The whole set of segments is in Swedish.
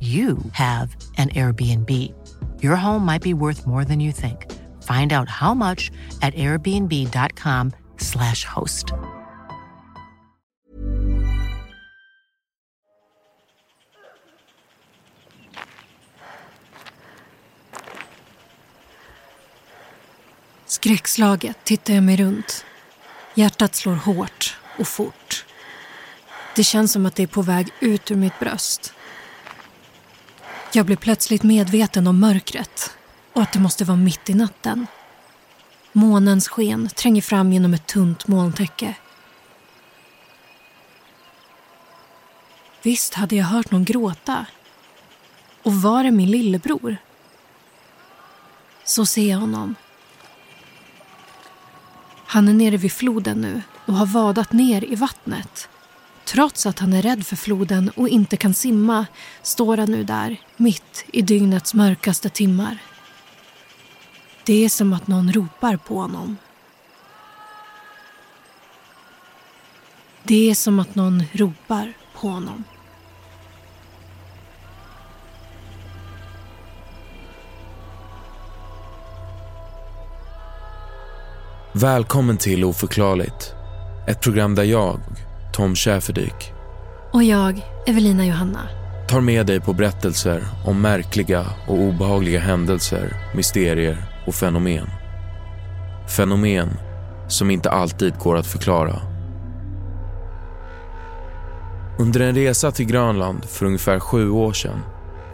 you have an Airbnb. Your home might be worth more than you think. Find out how much at airbnb.com/slash host. Skräckslaget tittar jag mig runt. Hjärtat slår hårt och fort. Det känns som att det är på väg ut ur mitt bröst. Jag blir plötsligt medveten om mörkret och att det måste vara mitt i natten. Månens sken tränger fram genom ett tunt molntäcke. Visst hade jag hört någon gråta. Och var är min lillebror? Så ser jag honom. Han är nere vid floden nu och har vadat ner i vattnet. Trots att han är rädd för floden och inte kan simma står han nu där, mitt i dygnets mörkaste timmar. Det är som att någon ropar på honom. Det är som att någon ropar på honom. Välkommen till Oförklarligt. Ett program där jag, Tom Schäferdyk, Och jag, Evelina Johanna. tar med dig på berättelser om märkliga och obehagliga händelser, mysterier och fenomen. Fenomen som inte alltid går att förklara. Under en resa till Grönland för ungefär sju år sedan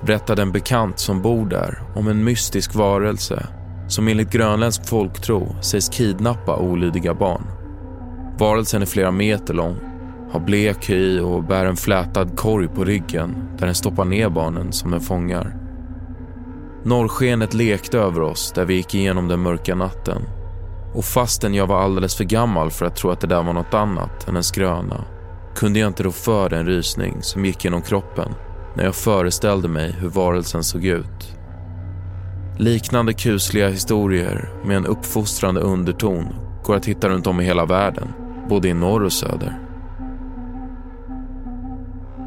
berättade en bekant som bor där om en mystisk varelse som enligt grönländsk folktro sägs kidnappa olydiga barn. Varelsen är flera meter lång, har blek hy och bär en flätad korg på ryggen där den stoppar ner barnen som den fångar. Norrskenet lekte över oss där vi gick igenom den mörka natten och fastän jag var alldeles för gammal för att tro att det där var något annat än en skröna kunde jag inte rå för den rysning som gick genom kroppen när jag föreställde mig hur varelsen såg ut. Liknande kusliga historier med en uppfostrande underton går att hitta runt om i hela världen, både i norr och söder.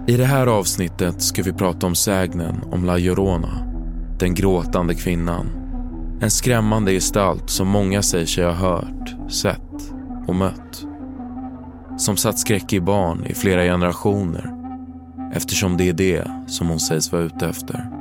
I det här avsnittet ska vi prata om sägnen om La Llorona, den gråtande kvinnan. En skrämmande gestalt som många säger sig ha hört, sett och mött. Som satt skräck i barn i flera generationer eftersom det är det som hon sägs vara ute efter.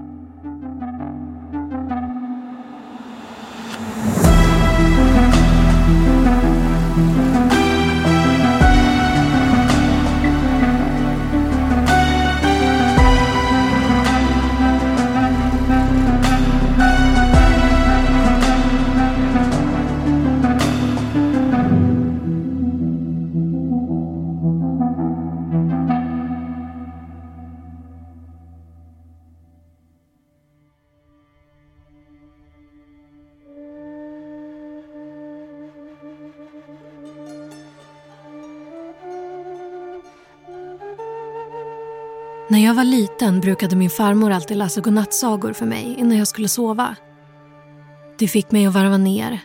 När jag var liten brukade min farmor alltid läsa godnattsagor för mig innan jag skulle sova. Det fick mig att varva ner,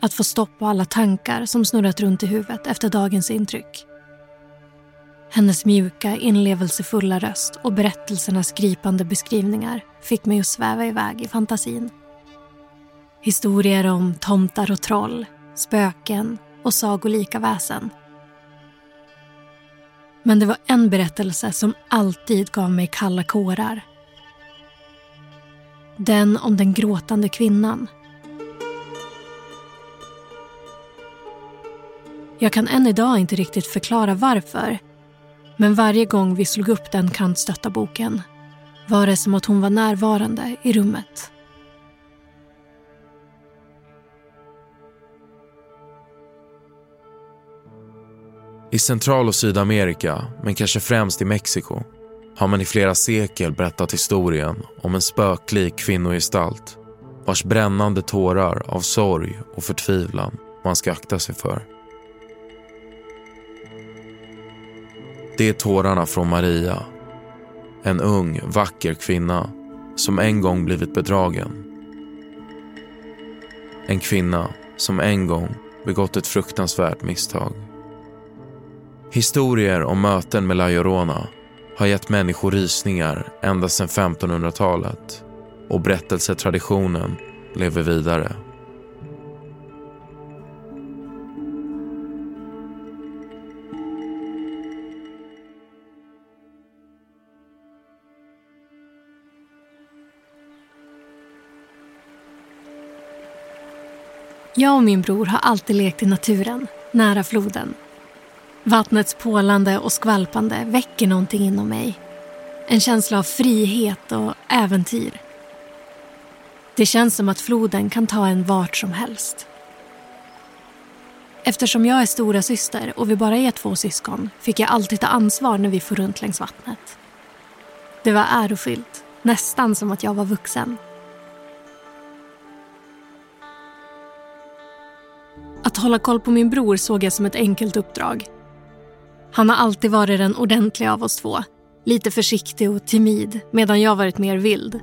att få stopp på alla tankar som snurrat runt i huvudet efter dagens intryck. Hennes mjuka, inlevelsefulla röst och berättelsernas gripande beskrivningar fick mig att sväva iväg i fantasin. Historier om tomtar och troll, spöken och sagolika väsen. Men det var en berättelse som alltid gav mig kalla kårar. Den om den gråtande kvinnan. Jag kan än idag inte riktigt förklara varför men varje gång vi slog upp den kantstötta boken var det som att hon var närvarande i rummet. I Central och Sydamerika, men kanske främst i Mexiko, har man i flera sekel berättat historien om en spöklik kvinnogestalt vars brännande tårar av sorg och förtvivlan man ska akta sig för. Det är tårarna från Maria. En ung, vacker kvinna som en gång blivit bedragen. En kvinna som en gång begått ett fruktansvärt misstag. Historier om möten med La Llorona har gett människor rysningar ända sedan 1500-talet och berättelsetraditionen lever vidare. Jag och min bror har alltid lekt i naturen, nära floden. Vattnets pålande och skvalpande väcker någonting inom mig. En känsla av frihet och äventyr. Det känns som att floden kan ta en vart som helst. Eftersom jag är stora syster och vi bara är två syskon fick jag alltid ta ansvar när vi for runt längs vattnet. Det var ärofyllt, nästan som att jag var vuxen. Att hålla koll på min bror såg jag som ett enkelt uppdrag. Han har alltid varit den ordentliga av oss två. Lite försiktig och timid, medan jag varit mer vild.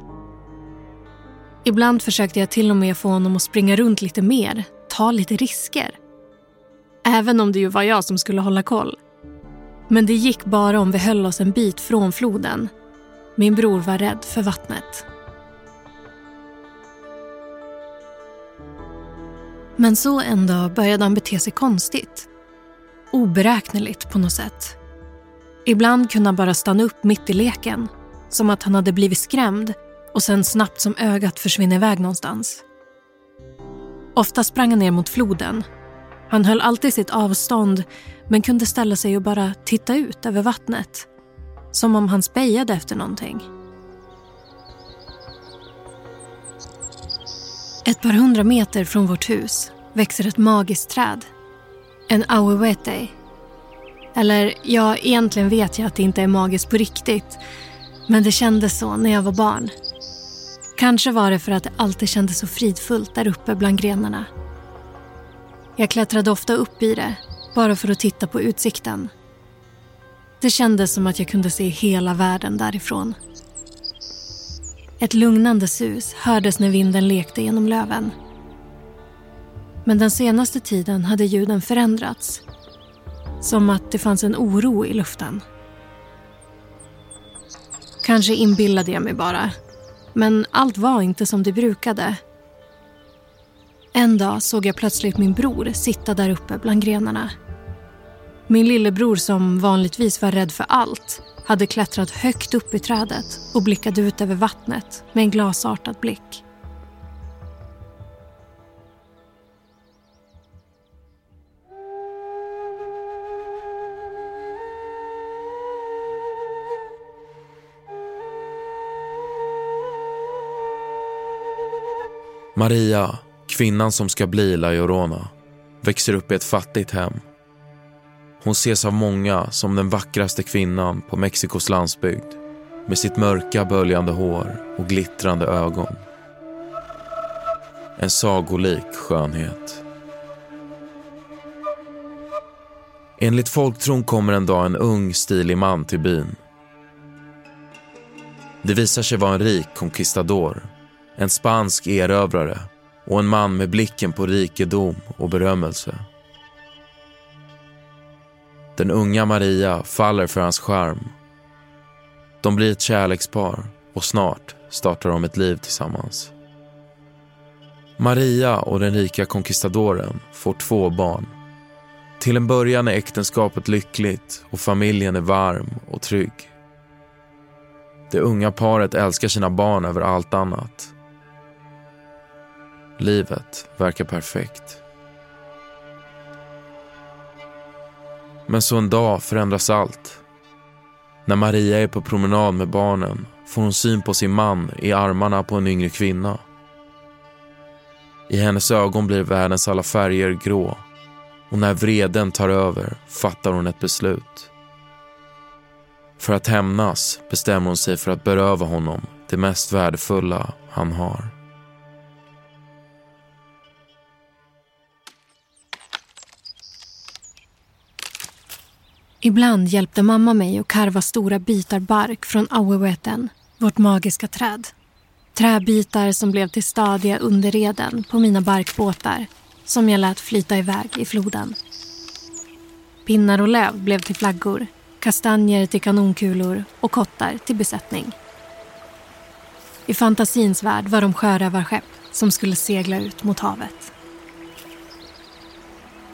Ibland försökte jag till och med få honom att springa runt lite mer, ta lite risker. Även om det ju var jag som skulle hålla koll. Men det gick bara om vi höll oss en bit från floden. Min bror var rädd för vattnet. Men så en dag började han bete sig konstigt. Oberäkneligt på något sätt. Ibland kunde han bara stanna upp mitt i leken. Som att han hade blivit skrämd och sen snabbt som ögat försvinna iväg någonstans. Ofta sprang han ner mot floden. Han höll alltid sitt avstånd men kunde ställa sig och bara titta ut över vattnet. Som om han spejade efter någonting. Ett par hundra meter från vårt hus växer ett magiskt träd. En awewete. Eller ja, egentligen vet jag att det inte är magiskt på riktigt. Men det kändes så när jag var barn. Kanske var det för att det alltid kändes så fridfullt där uppe bland grenarna. Jag klättrade ofta upp i det, bara för att titta på utsikten. Det kändes som att jag kunde se hela världen därifrån. Ett lugnande sus hördes när vinden lekte genom löven. Men den senaste tiden hade ljuden förändrats. Som att det fanns en oro i luften. Kanske inbillade jag mig bara. Men allt var inte som det brukade. En dag såg jag plötsligt min bror sitta där uppe bland grenarna. Min lillebror som vanligtvis var rädd för allt hade klättrat högt upp i trädet och blickade ut över vattnet med en glasartad blick. Maria, kvinnan som ska bli La Llorona, växer upp i ett fattigt hem. Hon ses av många som den vackraste kvinnan på Mexikos landsbygd med sitt mörka böljande hår och glittrande ögon. En sagolik skönhet. Enligt folktron kommer en dag en ung, stilig man till byn. Det visar sig vara en rik conquistador, en spansk erövrare och en man med blicken på rikedom och berömmelse. Den unga Maria faller för hans charm. De blir ett kärlekspar och snart startar de ett liv tillsammans. Maria och den rika conquistadoren får två barn. Till en början är äktenskapet lyckligt och familjen är varm och trygg. Det unga paret älskar sina barn över allt annat. Livet verkar perfekt. Men så en dag förändras allt. När Maria är på promenad med barnen får hon syn på sin man i armarna på en yngre kvinna. I hennes ögon blir världens alla färger grå och när vreden tar över fattar hon ett beslut. För att hämnas bestämmer hon sig för att beröva honom det mest värdefulla han har. Ibland hjälpte mamma mig att karva stora bitar bark från auehueten, vårt magiska träd. Träbitar som blev till stadiga underreden på mina barkbåtar som jag lät flyta iväg i floden. Pinnar och löv blev till flaggor, kastanjer till kanonkulor och kottar till besättning. I fantasins värld var de sjörövarskepp som skulle segla ut mot havet.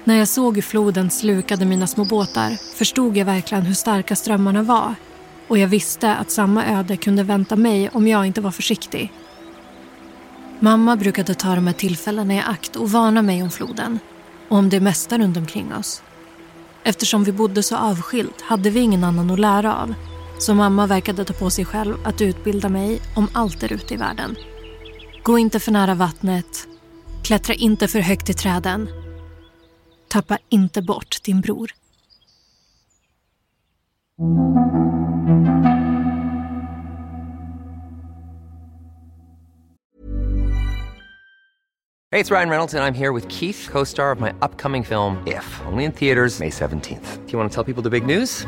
När jag såg hur floden slukade mina små båtar förstod jag verkligen hur starka strömmarna var och jag visste att samma öde kunde vänta mig om jag inte var försiktig. Mamma brukade ta de här tillfällena i akt och varna mig om floden och om det mesta runt omkring oss. Eftersom vi bodde så avskilt hade vi ingen annan att lära av så mamma verkade ta på sig själv att utbilda mig om allt där ute i världen. Gå inte för nära vattnet. Klättra inte för högt i träden. Tappa inte bort din bror. Hej, det är Ryan Reynolds, Jag är här med Keith, co star of my upcoming film, If, only in theaters, May 17th. Do you want to tell people the big news?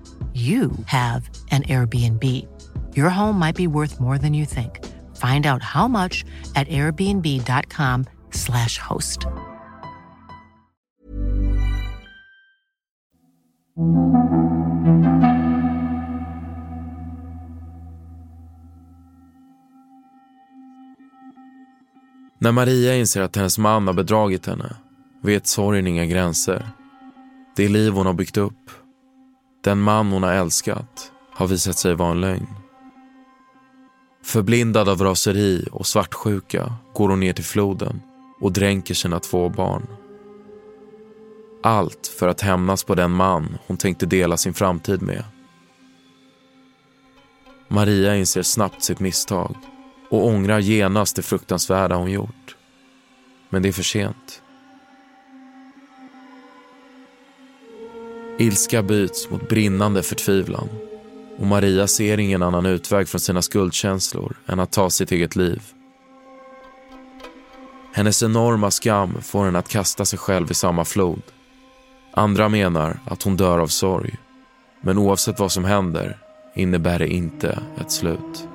you have an Airbnb. Your home might be worth more than you think. Find out how much at airbnb.com/slash host. När Maria inser att hennes man har bedragit henne vet sorgen inga gränser. Det liv hon har byggt upp, den man hon har älskat, har visat sig vara en lögn. Förblindad av raseri och svartsjuka går hon ner till floden och dränker sina två barn. Allt för att hämnas på den man hon tänkte dela sin framtid med. Maria inser snabbt sitt misstag och ångrar genast det fruktansvärda hon gjort. Men det är för sent. Ilska byts mot brinnande förtvivlan och Maria ser ingen annan utväg från sina skuldkänslor än att ta sitt eget liv. Hennes enorma skam får henne att kasta sig själv i samma flod. Andra menar att hon dör av sorg. Men oavsett vad som händer innebär det inte ett slut.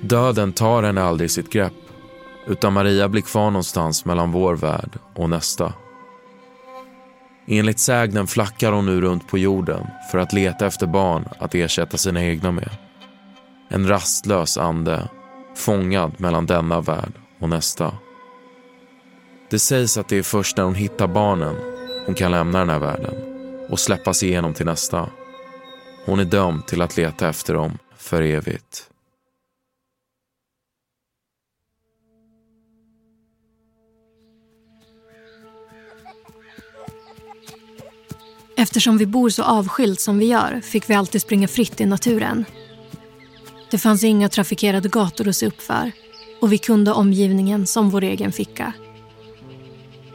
Döden tar henne aldrig i sitt grepp utan Maria blir kvar någonstans mellan vår värld och nästa. Enligt sägnen flackar hon nu runt på jorden för att leta efter barn att ersätta sina egna med. En rastlös ande, fångad mellan denna värld och nästa. Det sägs att det är först när hon hittar barnen hon kan lämna den här världen och släppas igenom till nästa. Hon är dömd till att leta efter dem för evigt. Eftersom vi bor så avskilt som vi gör fick vi alltid springa fritt i naturen. Det fanns inga trafikerade gator att se upp för och vi kunde omgivningen som vår egen ficka.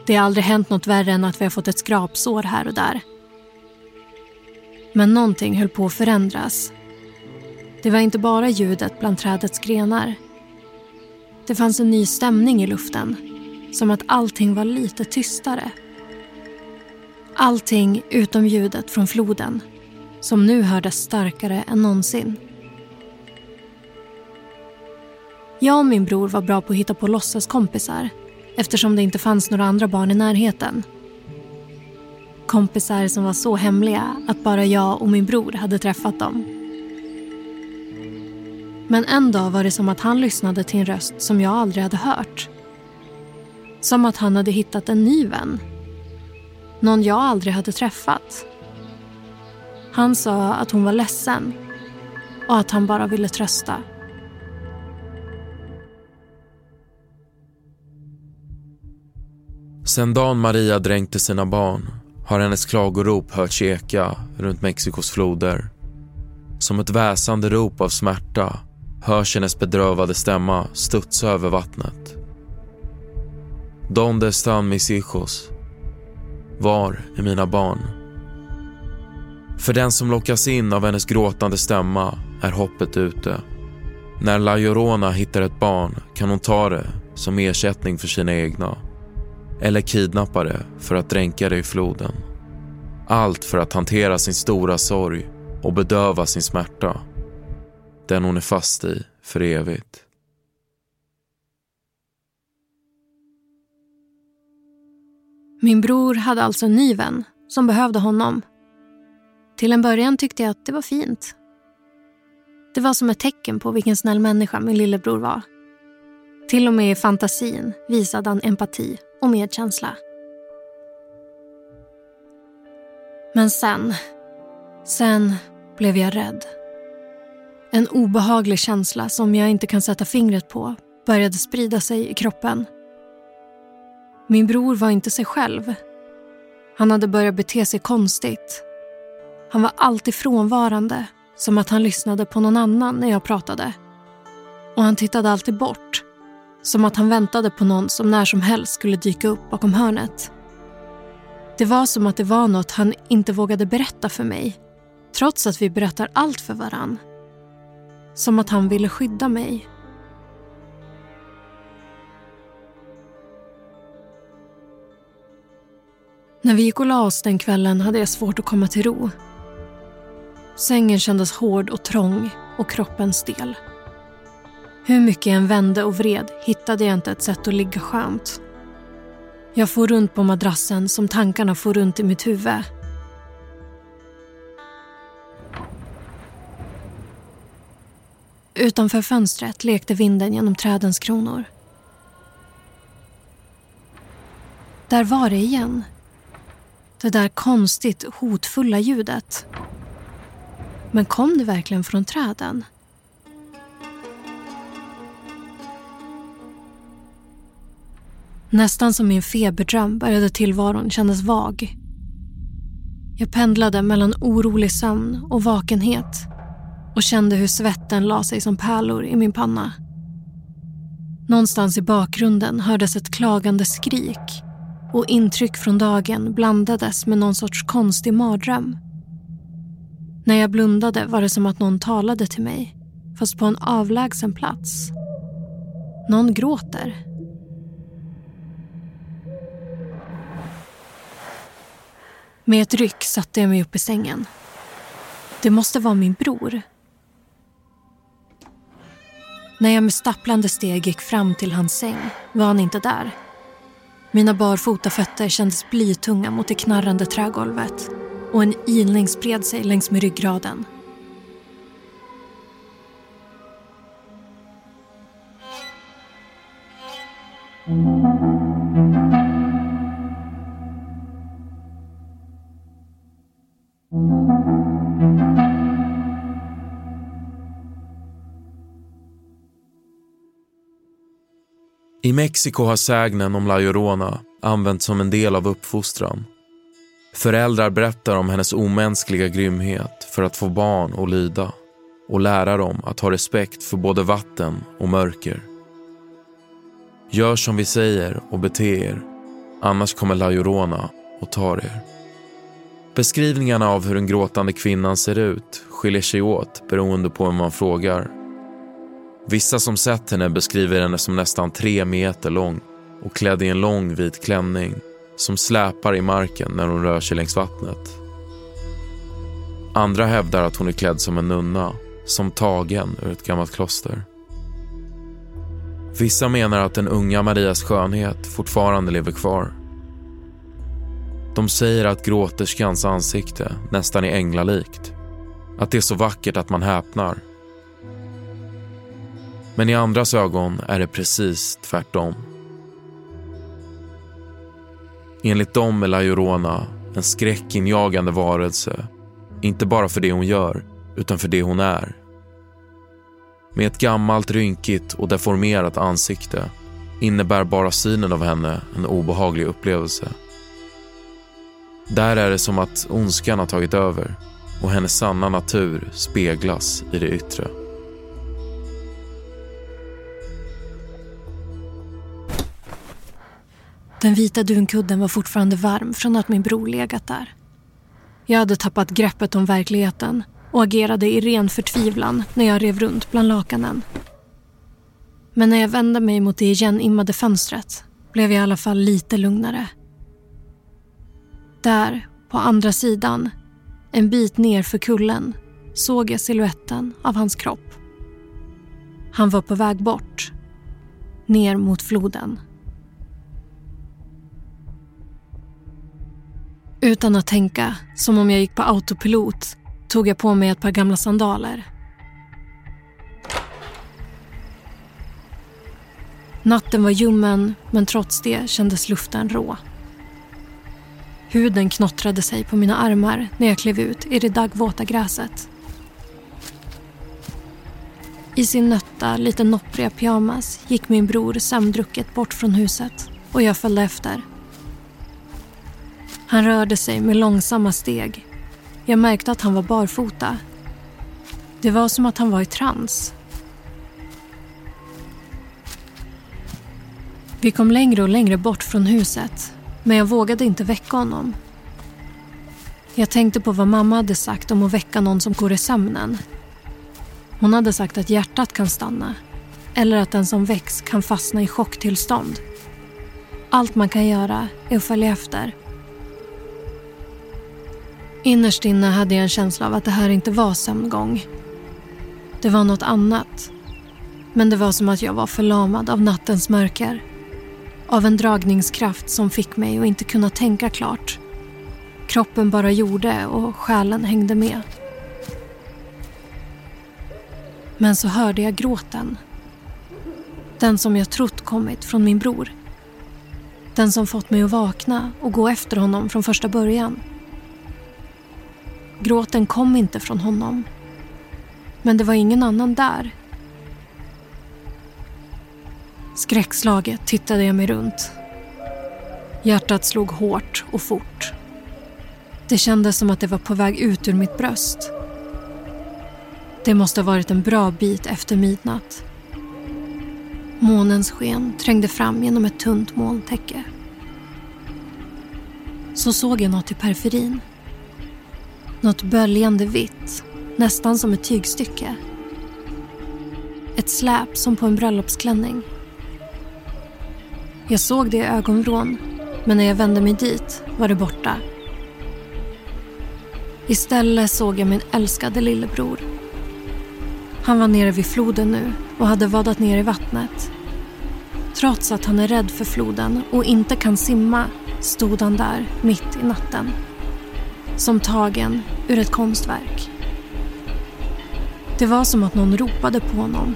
Det har aldrig hänt något värre än att vi har fått ett skrapsår här och där. Men någonting höll på att förändras. Det var inte bara ljudet bland trädets grenar. Det fanns en ny stämning i luften. Som att allting var lite tystare Allting utom ljudet från floden som nu hördes starkare än någonsin. Jag och min bror var bra på att hitta på låtsaskompisar eftersom det inte fanns några andra barn i närheten. Kompisar som var så hemliga att bara jag och min bror hade träffat dem. Men en dag var det som att han lyssnade till en röst som jag aldrig hade hört. Som att han hade hittat en ny vän någon jag aldrig hade träffat. Han sa att hon var ledsen och att han bara ville trösta. Sen dagen Maria dränkte sina barn har hennes klagorop hörts eka runt Mexikos floder. Som ett väsande rop av smärta hörs hennes bedrövade stämma studsa över vattnet. Donde están mis hijos? Var är mina barn? För den som lockas in av hennes gråtande stämma är hoppet ute. När La Llorona hittar ett barn kan hon ta det som ersättning för sina egna. Eller kidnappa det för att dränka det i floden. Allt för att hantera sin stora sorg och bedöva sin smärta. Den hon är fast i för evigt. Min bror hade alltså en ny vän som behövde honom. Till en början tyckte jag att det var fint. Det var som ett tecken på vilken snäll människa min lillebror var. Till och med i fantasin visade han empati och medkänsla. Men sen, sen blev jag rädd. En obehaglig känsla som jag inte kan sätta fingret på började sprida sig i kroppen. Min bror var inte sig själv. Han hade börjat bete sig konstigt. Han var alltid frånvarande, som att han lyssnade på någon annan när jag pratade. Och han tittade alltid bort, som att han väntade på någon som när som helst skulle dyka upp bakom hörnet. Det var som att det var något han inte vågade berätta för mig, trots att vi berättar allt för varann. Som att han ville skydda mig När vi gick och la oss den kvällen hade jag svårt att komma till ro. Sängen kändes hård och trång och kroppen stel. Hur mycket jag än vände och vred hittade jag inte ett sätt att ligga skönt. Jag får runt på madrassen som tankarna får runt i mitt huvud. Utanför fönstret lekte vinden genom trädens kronor. Där var det igen. Det där konstigt hotfulla ljudet. Men kom det verkligen från träden? Nästan som i en feberdröm började tillvaron kännas vag. Jag pendlade mellan orolig sömn och vakenhet och kände hur svetten la sig som pärlor i min panna. Någonstans i bakgrunden hördes ett klagande skrik och intryck från dagen blandades med någon sorts konstig mardröm. När jag blundade var det som att någon talade till mig, fast på en avlägsen plats. Någon gråter. Med ett ryck satte jag mig upp i sängen. Det måste vara min bror. När jag med stapplande steg gick fram till hans säng var han inte där. Mina barfota fötter kändes blytunga mot det knarrande trägolvet och en ilning spred sig längs med ryggraden. I Mexiko har sägnen om La Llorona använts som en del av uppfostran. Föräldrar berättar om hennes omänskliga grymhet för att få barn att lyda och lära dem att ha respekt för både vatten och mörker. Gör som vi säger och bete er, annars kommer La Llorona och tar er. Beskrivningarna av hur den gråtande kvinnan ser ut skiljer sig åt beroende på vem man frågar. Vissa som sett henne beskriver henne som nästan tre meter lång och klädd i en lång vit klänning som släpar i marken när hon rör sig längs vattnet. Andra hävdar att hon är klädd som en nunna, som tagen ur ett gammalt kloster. Vissa menar att den unga Marias skönhet fortfarande lever kvar. De säger att gråterskans ansikte nästan är änglalikt. Att det är så vackert att man häpnar. Men i andras ögon är det precis tvärtom. Enligt dem är La Llorona en skräckinjagande varelse. Inte bara för det hon gör, utan för det hon är. Med ett gammalt, rynkigt och deformerat ansikte innebär bara synen av henne en obehaglig upplevelse. Där är det som att ondskan har tagit över och hennes sanna natur speglas i det yttre. Den vita dunkudden var fortfarande varm från att min bror legat där. Jag hade tappat greppet om verkligheten och agerade i ren förtvivlan när jag rev runt bland lakanen. Men när jag vände mig mot det igenimmade fönstret blev jag i alla fall lite lugnare. Där, på andra sidan, en bit ner för kullen, såg jag siluetten av hans kropp. Han var på väg bort, ner mot floden. Utan att tänka, som om jag gick på autopilot, tog jag på mig ett par gamla sandaler. Natten var ljummen, men trots det kändes luften rå. Huden knottrade sig på mina armar när jag klev ut i det daggvåta gräset. I sin nötta, lite noppriga pyjamas gick min bror sömndrucket bort från huset och jag följde efter. Han rörde sig med långsamma steg. Jag märkte att han var barfota. Det var som att han var i trans. Vi kom längre och längre bort från huset men jag vågade inte väcka honom. Jag tänkte på vad mamma hade sagt om att väcka någon som går i sömnen. Hon hade sagt att hjärtat kan stanna eller att den som väcks kan fastna i chocktillstånd. Allt man kan göra är att följa efter Innerst inne hade jag en känsla av att det här inte var sömngång. Det var något annat. Men det var som att jag var förlamad av nattens mörker. Av en dragningskraft som fick mig att inte kunna tänka klart. Kroppen bara gjorde och själen hängde med. Men så hörde jag gråten. Den som jag trott kommit från min bror. Den som fått mig att vakna och gå efter honom från första början. Gråten kom inte från honom. Men det var ingen annan där. Skräckslaget tittade jag mig runt. Hjärtat slog hårt och fort. Det kändes som att det var på väg ut ur mitt bröst. Det måste ha varit en bra bit efter midnatt. Månens sken trängde fram genom ett tunt molntäcke. Så såg jag något i periferin. Något böljande vitt, nästan som ett tygstycke. Ett släp som på en bröllopsklänning. Jag såg det i ögonvrån, men när jag vände mig dit var det borta. Istället såg jag min älskade lillebror. Han var nere vid floden nu och hade vadat ner i vattnet. Trots att han är rädd för floden och inte kan simma stod han där mitt i natten. Som tagen ur ett konstverk. Det var som att någon ropade på honom.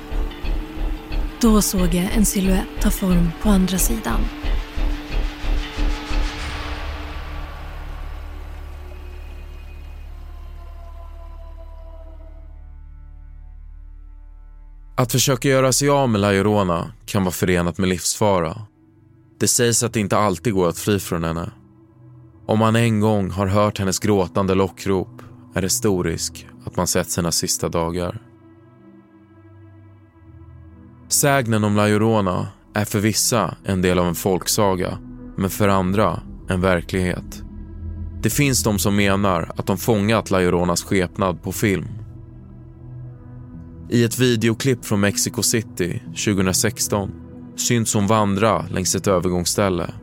Då såg jag en siluett ta form på andra sidan. Att försöka göra sig av med Lajorona kan vara förenat med livsfara. Det sägs att det inte alltid går att fly från henne. Om man en gång har hört hennes gråtande lockrop är det stor risk att man sett sina sista dagar. Sägnen om La Llorona är för vissa en del av en folksaga, men för andra en verklighet. Det finns de som menar att de fångat La Lloronas skepnad på film. I ett videoklipp från Mexico City 2016 syns hon vandra längs ett övergångsställe.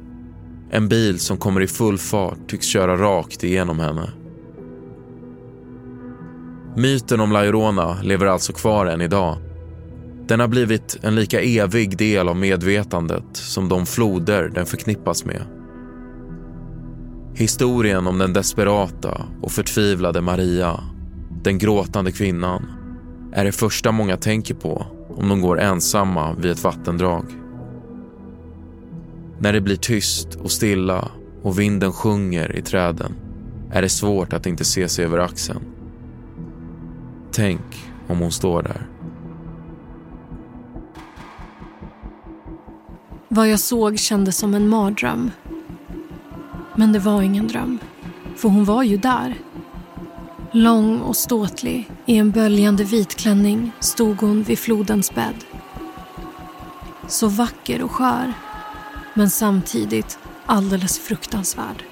En bil som kommer i full fart tycks köra rakt igenom henne. Myten om La Llorona lever alltså kvar än idag. Den har blivit en lika evig del av medvetandet som de floder den förknippas med. Historien om den desperata och förtvivlade Maria, den gråtande kvinnan, är det första många tänker på om de går ensamma vid ett vattendrag. När det blir tyst och stilla och vinden sjunger i träden är det svårt att inte se sig över axeln. Tänk om hon står där. Vad jag såg kändes som en mardröm. Men det var ingen dröm, för hon var ju där. Lång och ståtlig, i en böljande vitklänning stod hon vid flodens bädd. Så vacker och skör, men samtidigt alldeles fruktansvärd.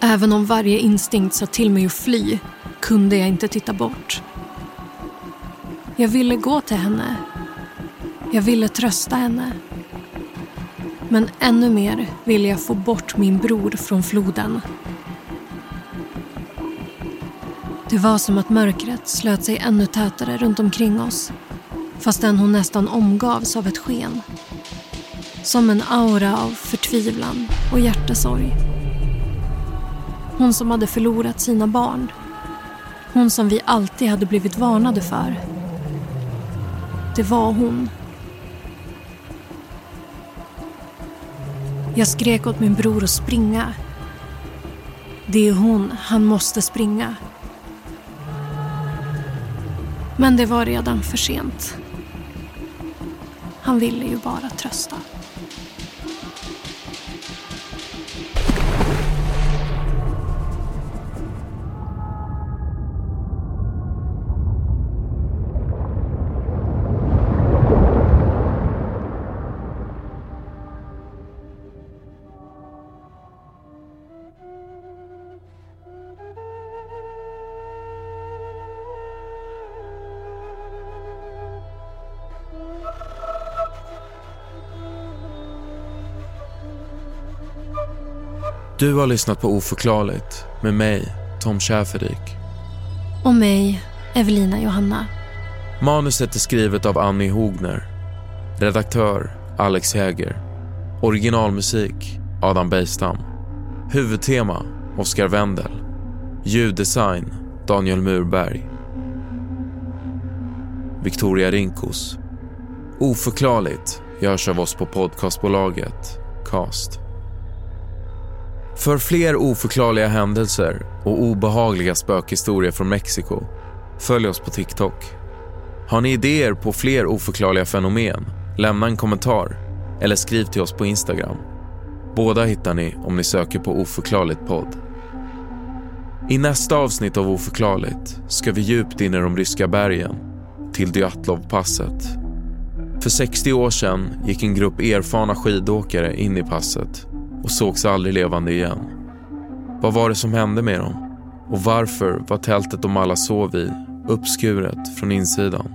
Även om varje instinkt sa till mig att fly kunde jag inte titta bort. Jag ville gå till henne. Jag ville trösta henne. Men ännu mer ville jag få bort min bror från floden. Det var som att mörkret slöt sig ännu tätare runt omkring oss fastän hon nästan omgavs av ett sken. Som en aura av förtvivlan och hjärtesorg. Hon som hade förlorat sina barn. Hon som vi alltid hade blivit varnade för. Det var hon. Jag skrek åt min bror att springa. Det är hon, han måste springa. Men det var redan för sent. Han ville ju bara trösta. Du har lyssnat på Oförklarligt med mig, Tom Schäferdik. Och mig, Evelina Johanna. Manuset är skrivet av Annie Hogner. Redaktör Alex Häger. Originalmusik Adam Bejstam. Huvudtema Oscar Wendel. Ljuddesign Daniel Murberg. Victoria Rinkos. Oförklarligt görs av oss på podcastbolaget Cast. För fler oförklarliga händelser och obehagliga spökhistorier från Mexiko, följ oss på TikTok. Har ni idéer på fler oförklarliga fenomen? Lämna en kommentar eller skriv till oss på Instagram. Båda hittar ni om ni söker på Oförklarligt podd. I nästa avsnitt av Oförklarligt ska vi djupt in i de ryska bergen, till Dyatlovpasset. För 60 år sedan gick en grupp erfarna skidåkare in i passet och sågs aldrig levande igen. Vad var det som hände med dem? Och varför var tältet de alla sov i uppskuret från insidan?